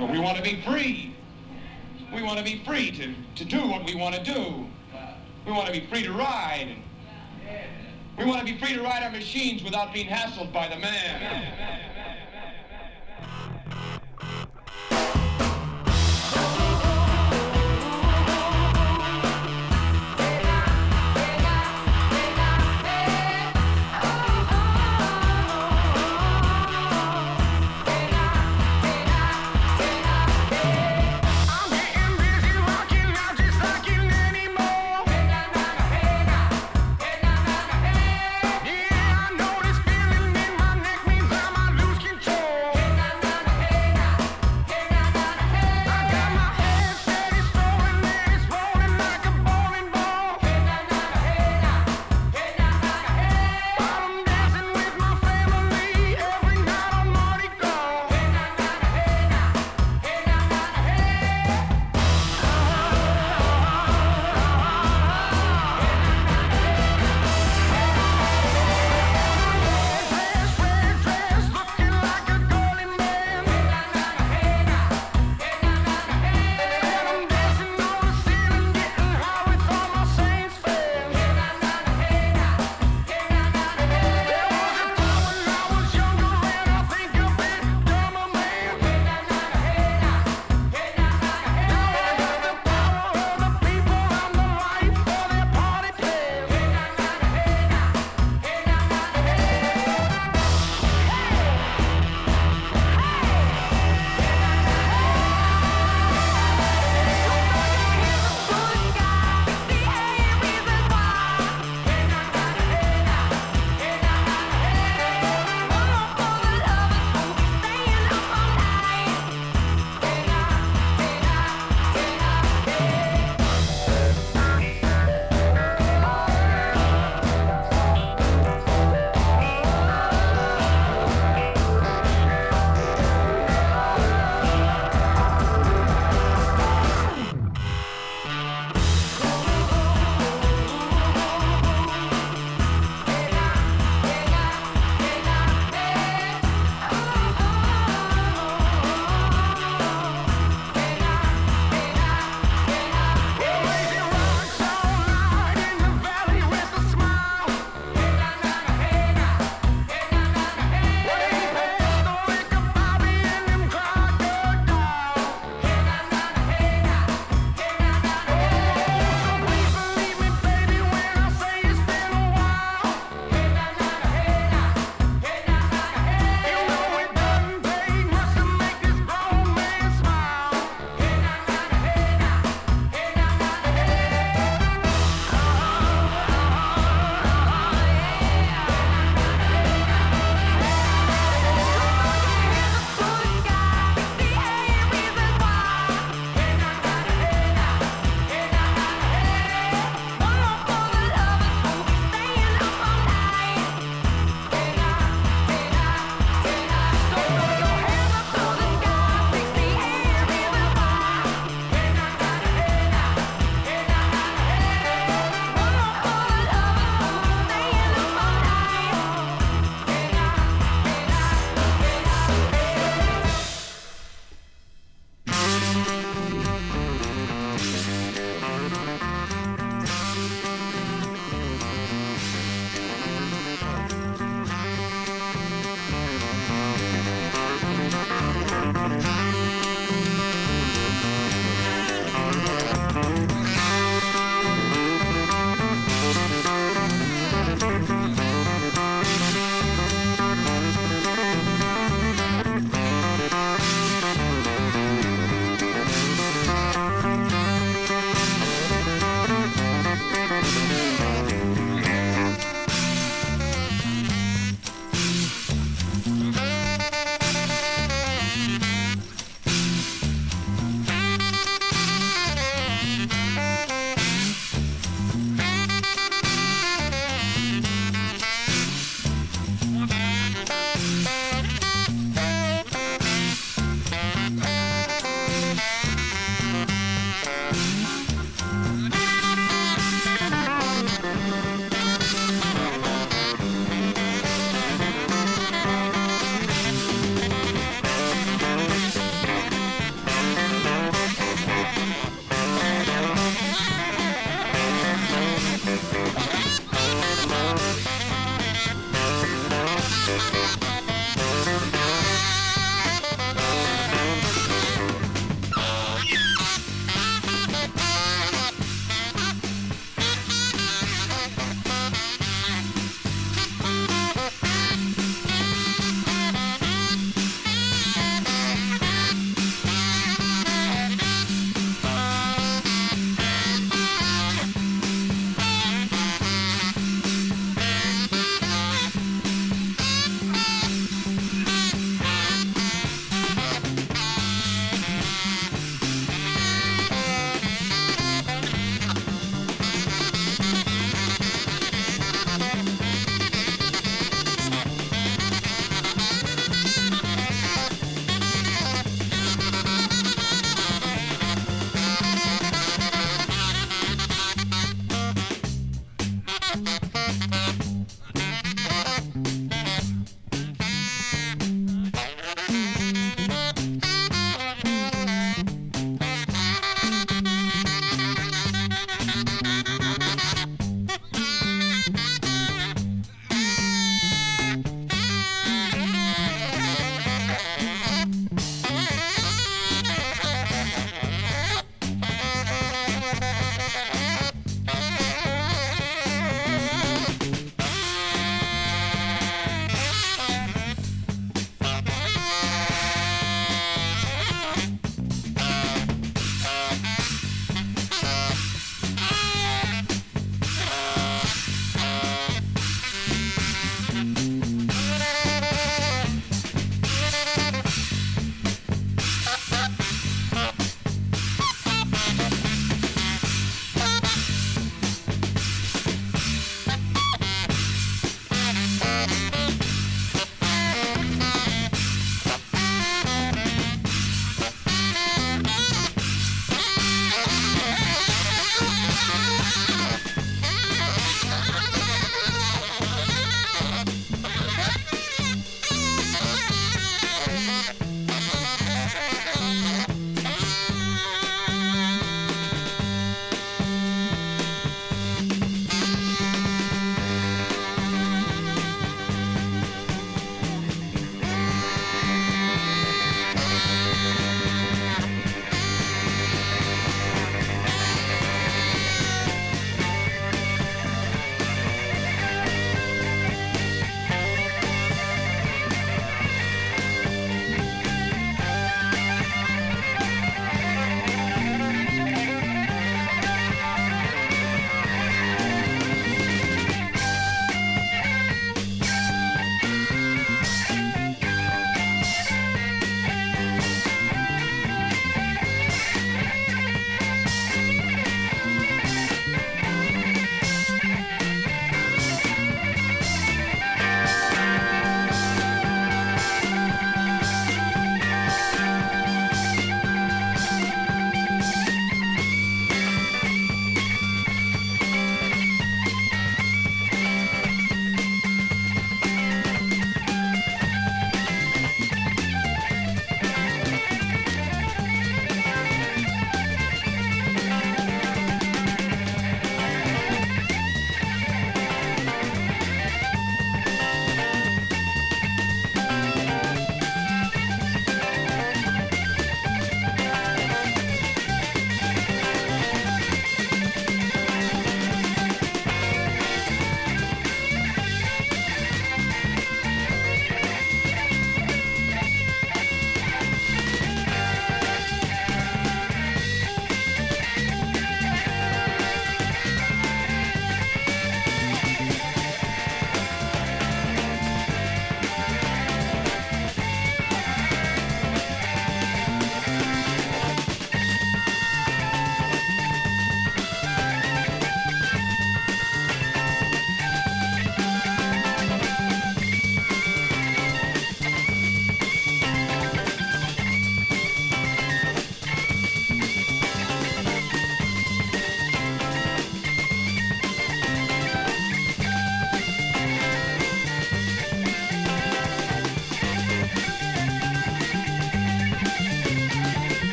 Well, we want to be free. We want to be free to, to do what we want to do. We want to be free to ride. We want to be free to ride our machines without being hassled by the man.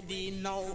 already know.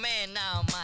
man now, my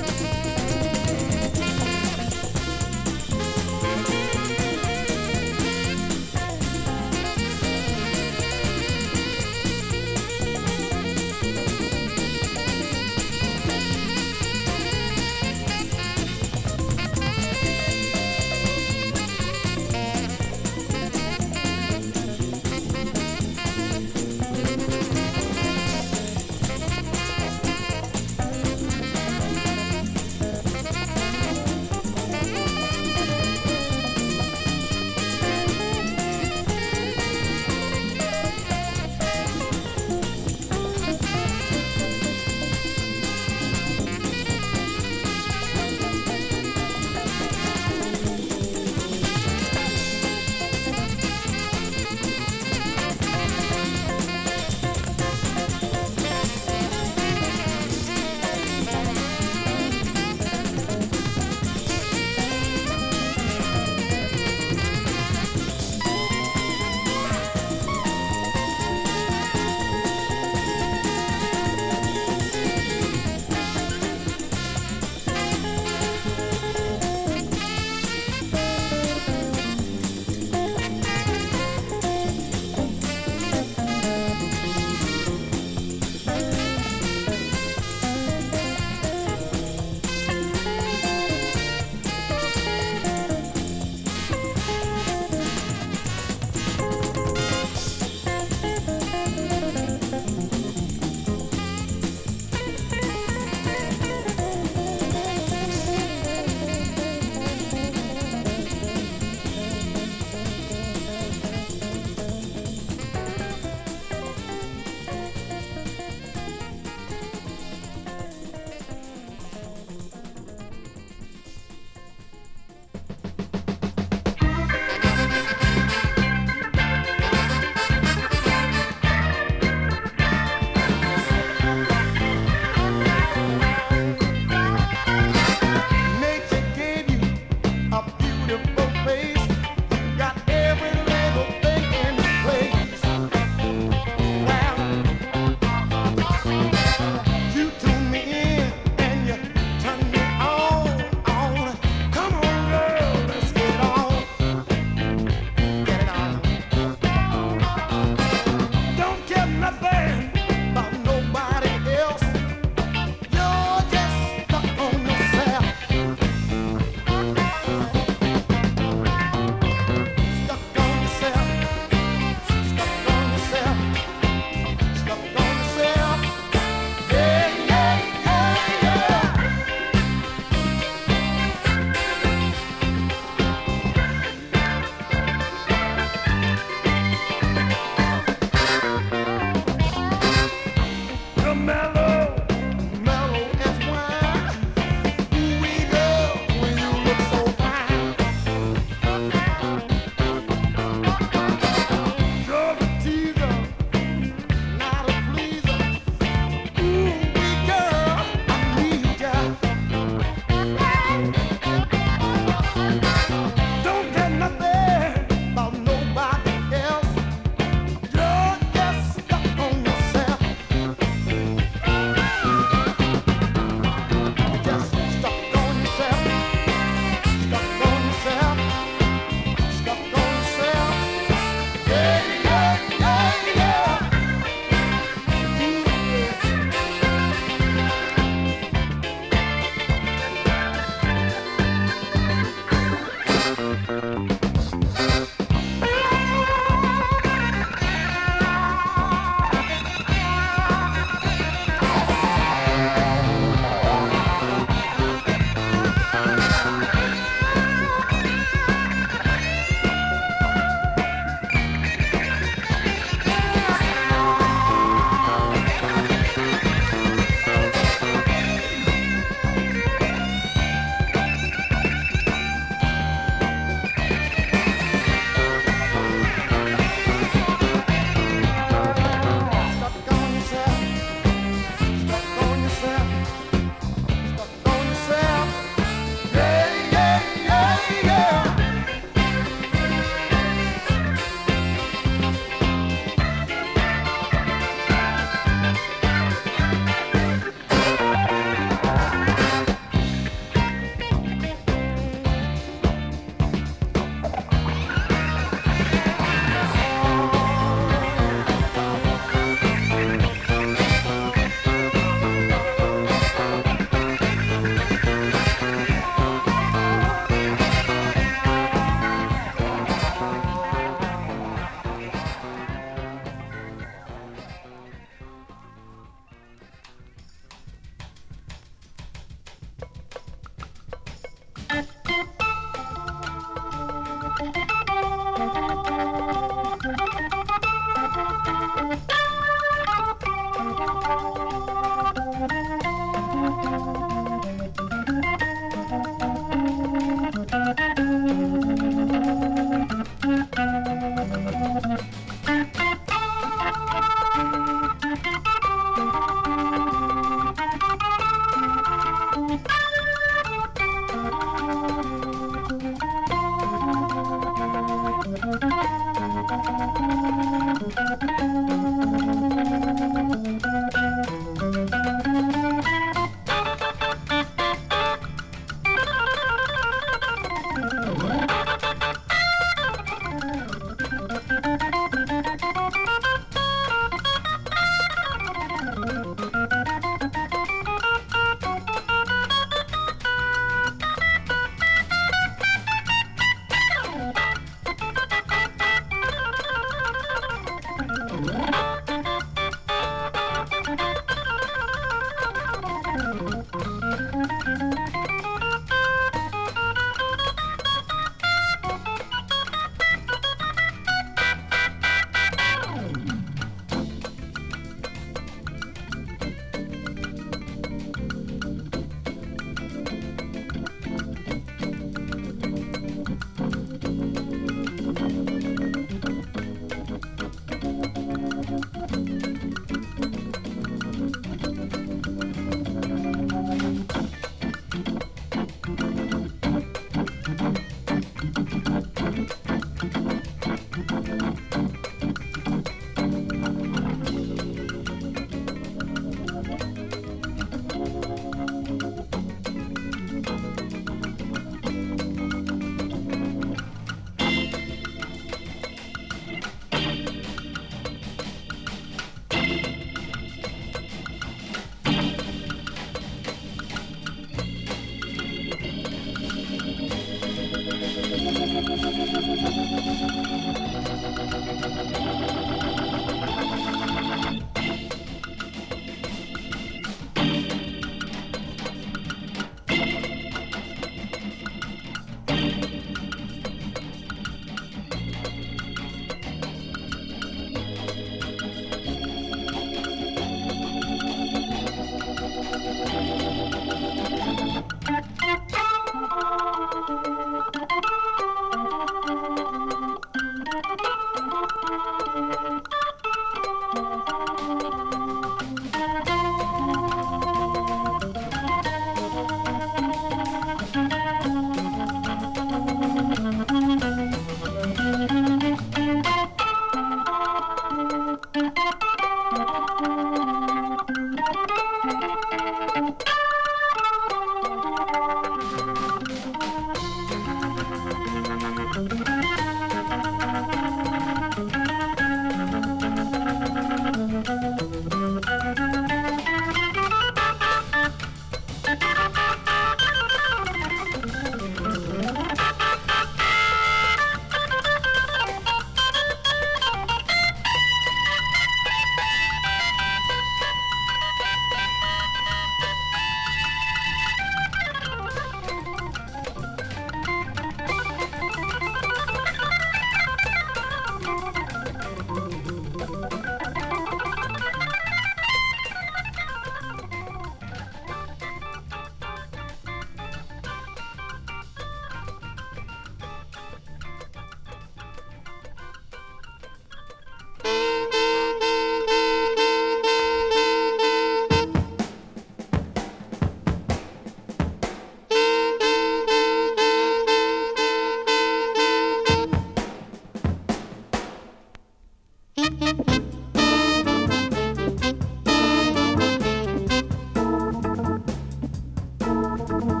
oh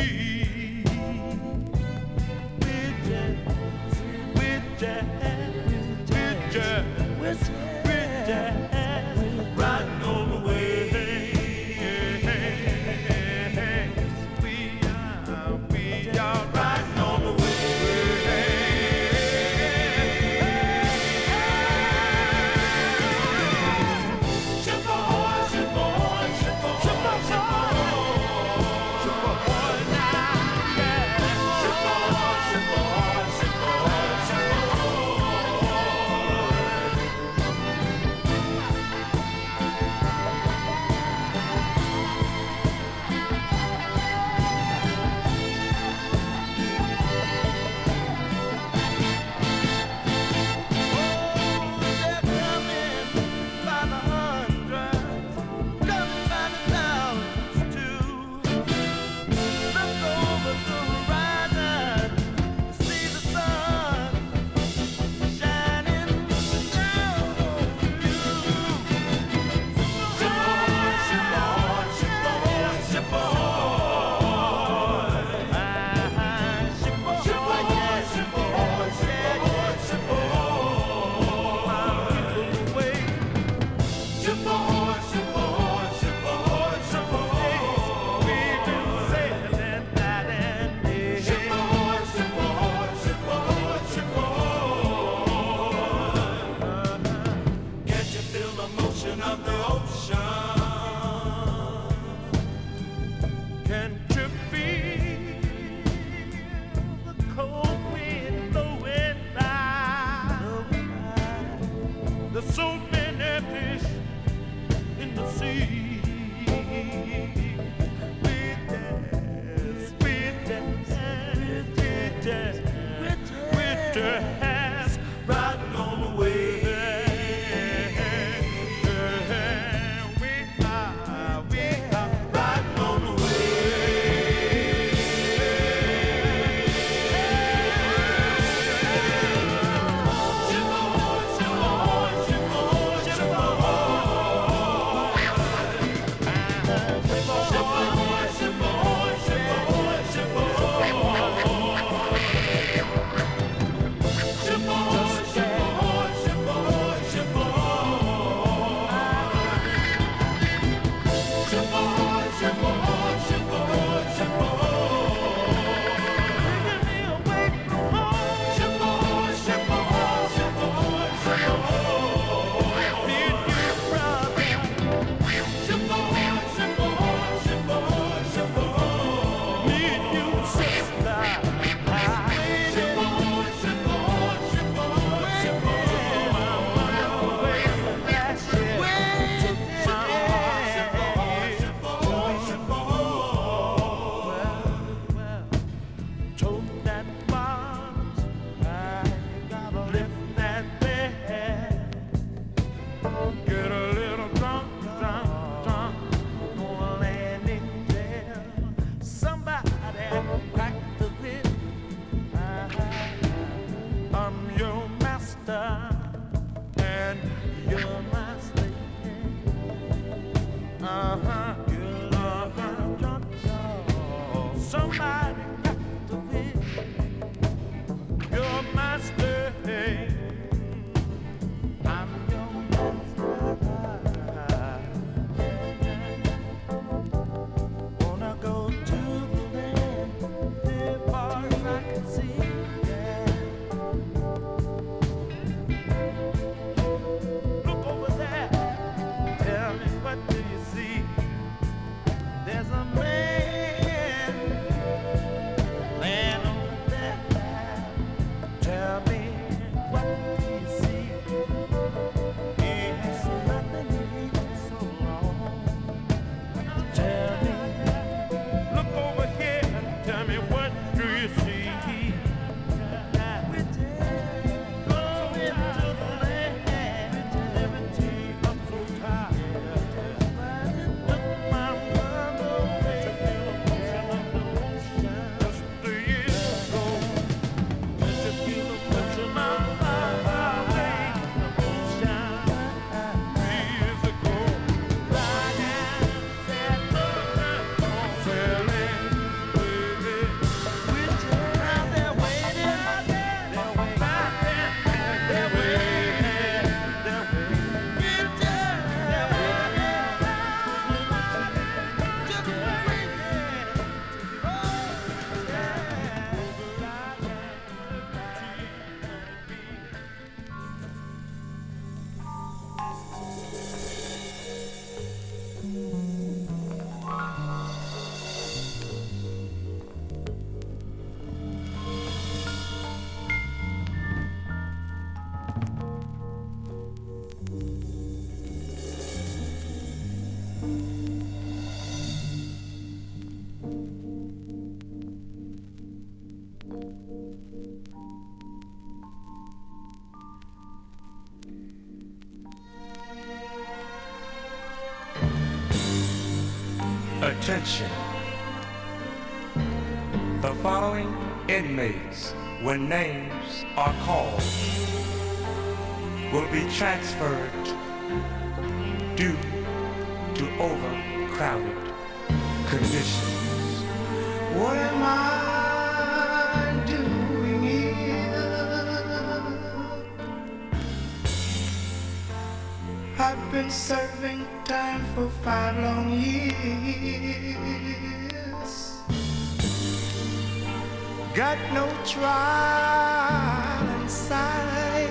in when names are called, will be transferred due to overcrowded conditions. What am I doing here? I've been serving time for five long years. Got no trial in sight.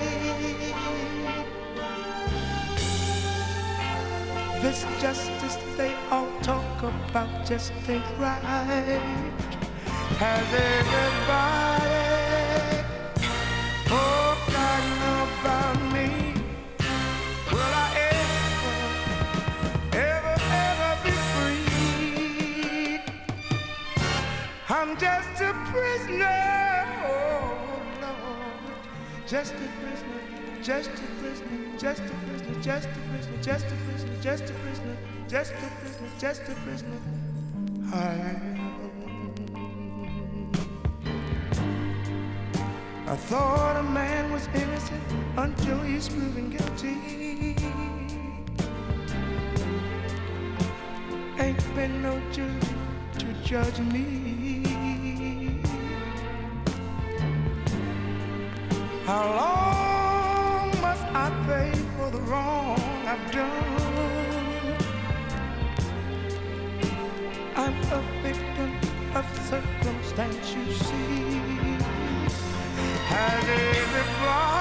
This justice they all talk about just ain't right. Has everybody forgotten about me? Will I ever, ever, ever be free? I'm just a prisoner, just a prisoner, just a prisoner, just a prisoner, just a prisoner, just a prisoner, just a prisoner, just a prisoner, just a prisoner. I am. I thought a man was innocent until he's proven guilty. Ain't been no jury to judge me. How long must I pay for the wrong I've done? I'm a victim of circumstance, you see. Has everybody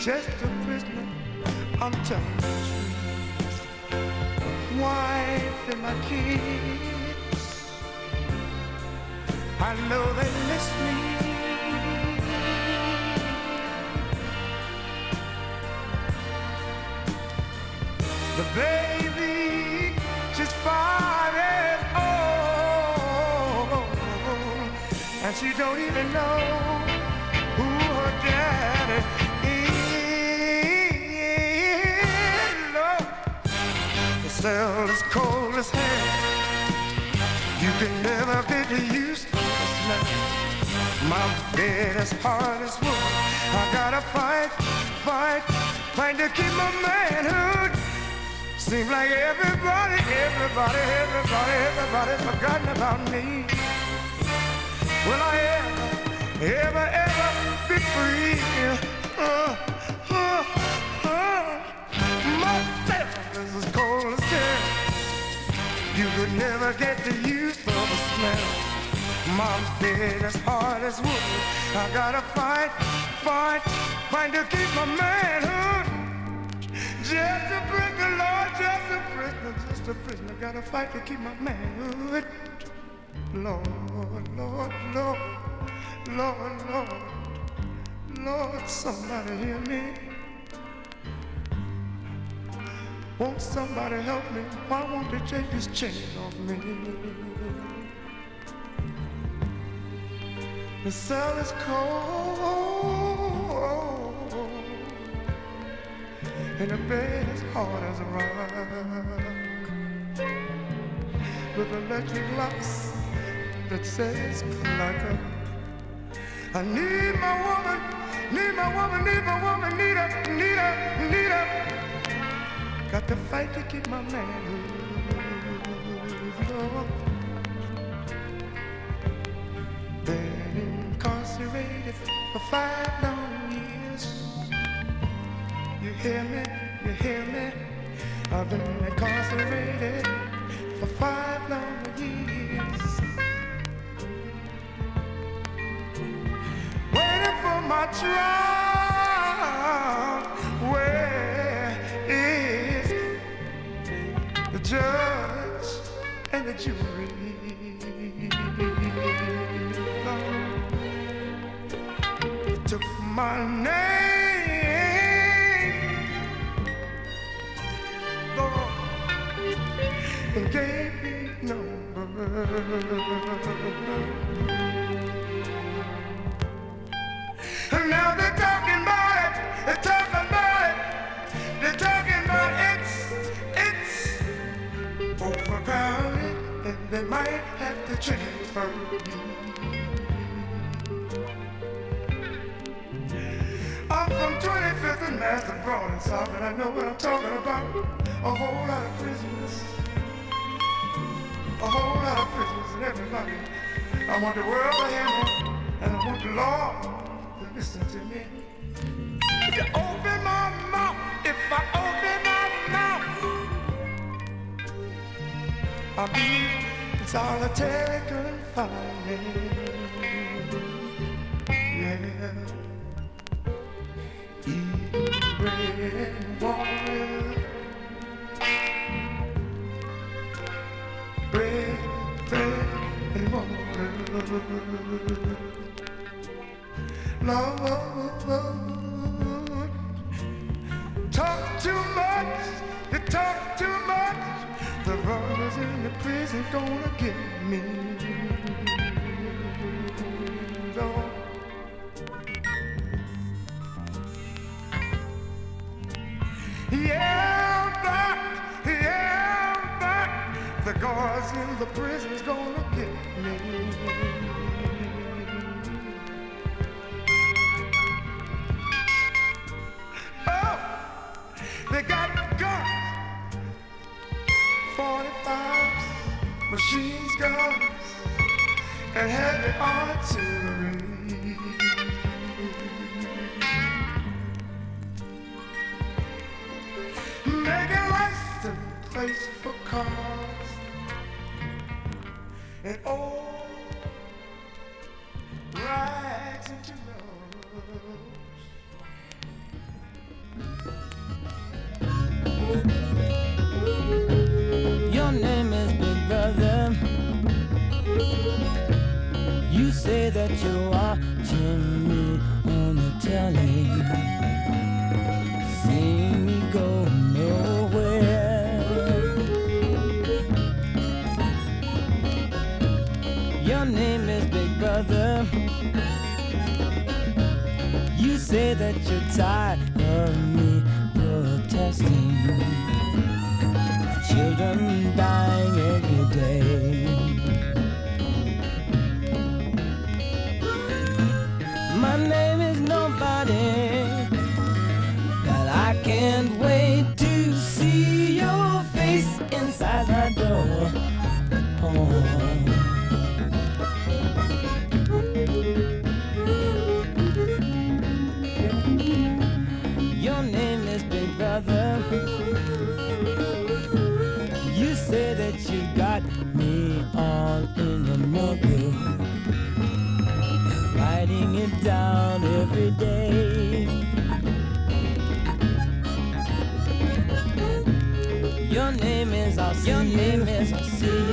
just a prisoner. I'm telling the truth. Wife and my kids, I know they miss me. The baby just five years old, and she don't even know who her daddy Cell is cold as hell. You can never get used to this smell. My bed is hard as wood. I gotta fight, fight, fight to keep my manhood. Seems like everybody, everybody, everybody, everybody's forgotten about me. Will I ever, ever, ever be free? Uh death is as cold as hell. You could never get the use of the smell. My bed is hard as wood. I gotta fight, fight, fight to keep my manhood. Just a prisoner, Lord, just a prisoner, just a prisoner. Gotta fight to keep my manhood. Lord, Lord, Lord, Lord, Lord, Lord, somebody hear me. Won't somebody help me? Why won't they take this chain off me? The cell is cold and the bed is hard as a rock with electric locks that says clock up. I need my woman, need my woman, need my woman, need her, need her, need her. Got to fight to keep my. Lord. Been incarcerated for five long years. You hear me? You hear me? I've been incarcerated for five long years. Waiting for my trial. Judge and the jury? Took my name. Lord, and gave me number. And now they're talking about it. Overcrowded, and they might have to transfer. I'm from 25th and Master Broad and South, and I know what I'm talking about. A whole lot of prisoners. A whole lot of prisoners and everybody. I want the world to hear me, and I want the Lord to listen to me. If you open my mouth, if I I'll be solitary confinement. Yeah. Eat bread and water. Bread, bread and water. Lord, talk too much. You talk too much. The brothers in the prison gonna get me. Yeah, I'm. Yeah, I'm. The guards in the prison's gonna get me. Machine guns, and heavy artillery. Making license plates for cars and old rags say that you're watching me on the telly. See me go nowhere. Your name is Big Brother. You say that you're tired of me protesting children dying every day. name is nobody. But I can't wait to see your face inside my door. Oh. I'll see Your name is you.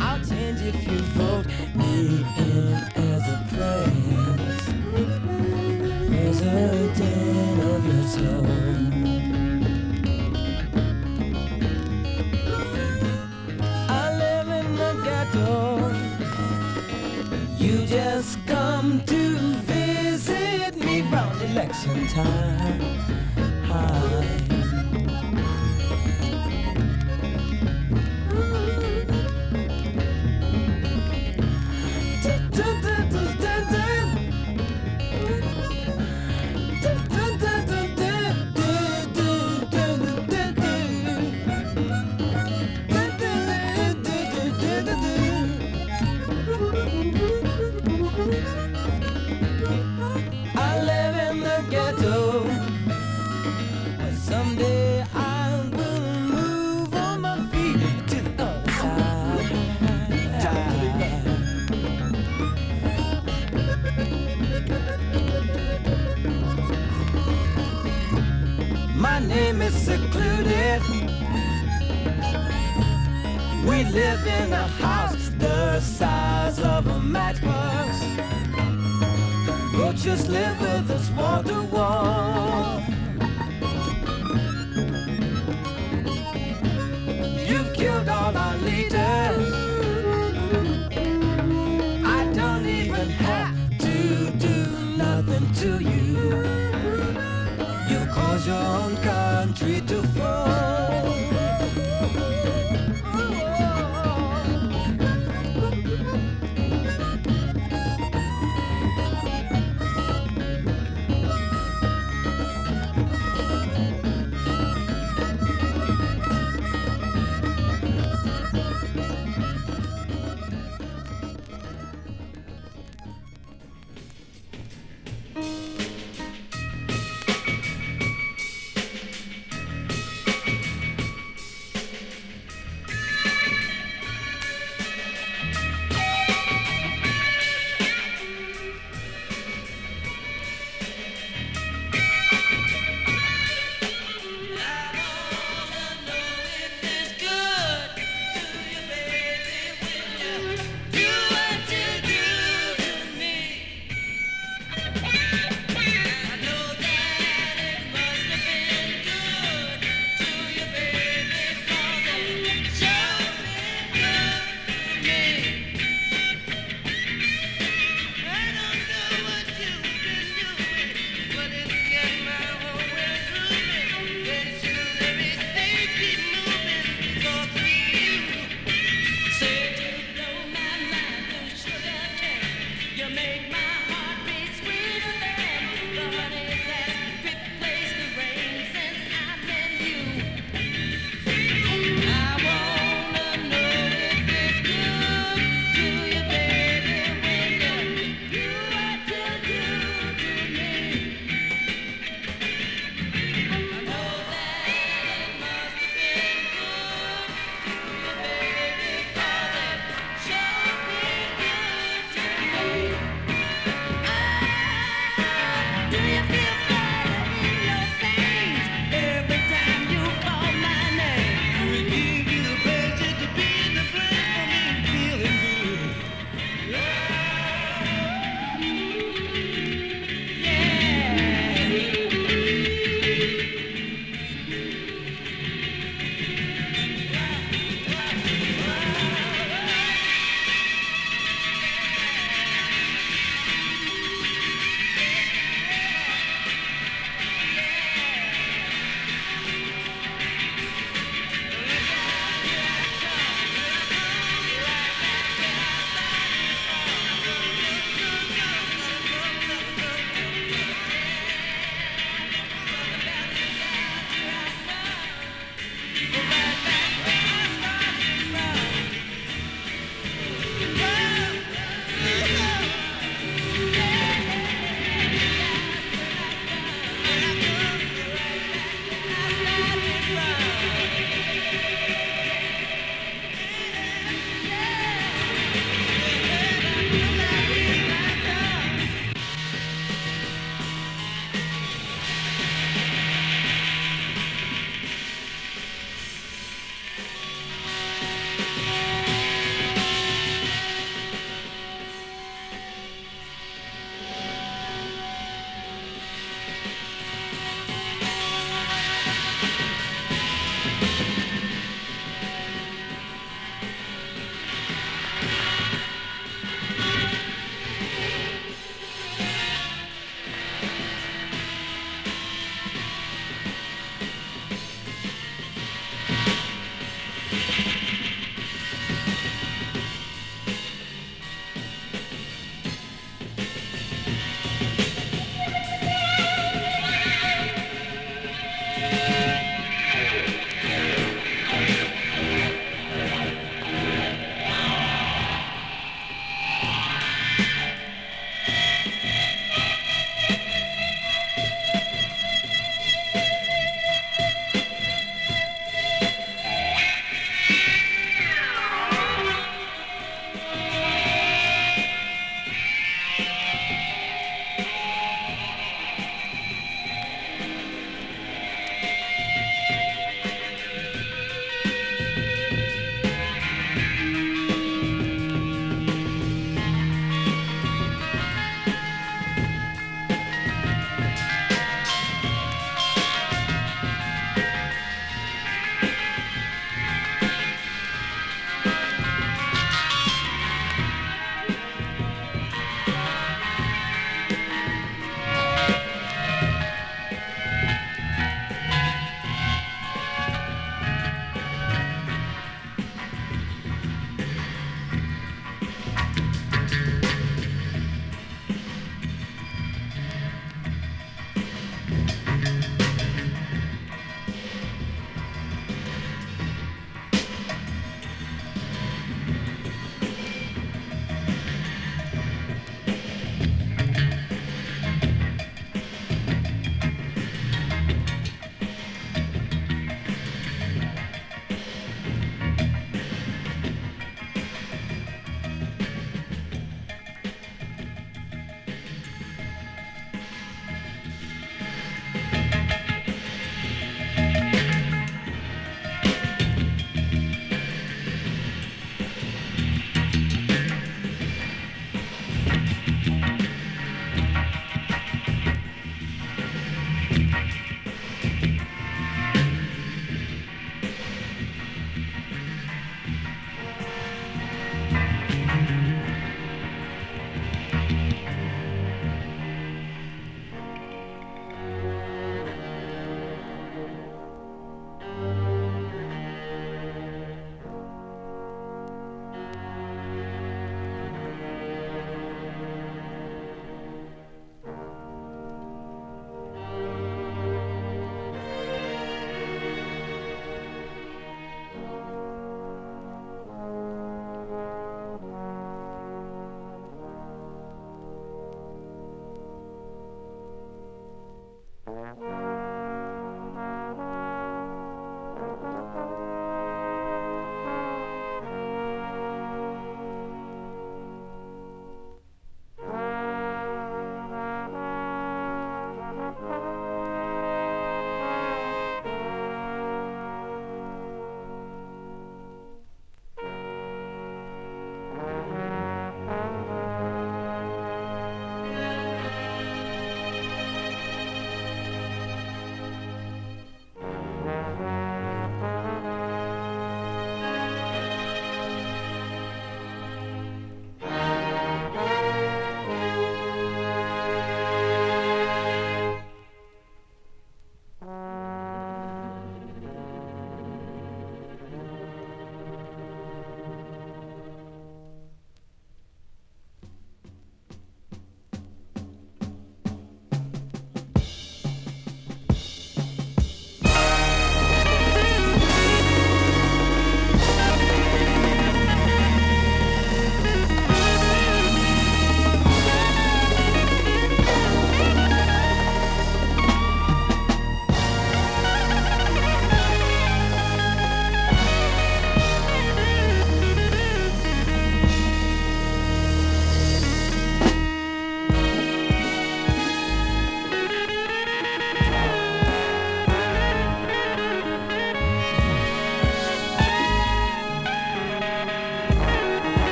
I'll change if you vote me in as a prince, president of your soul. I live in the ghetto. You just come to visit me round election time. Hi.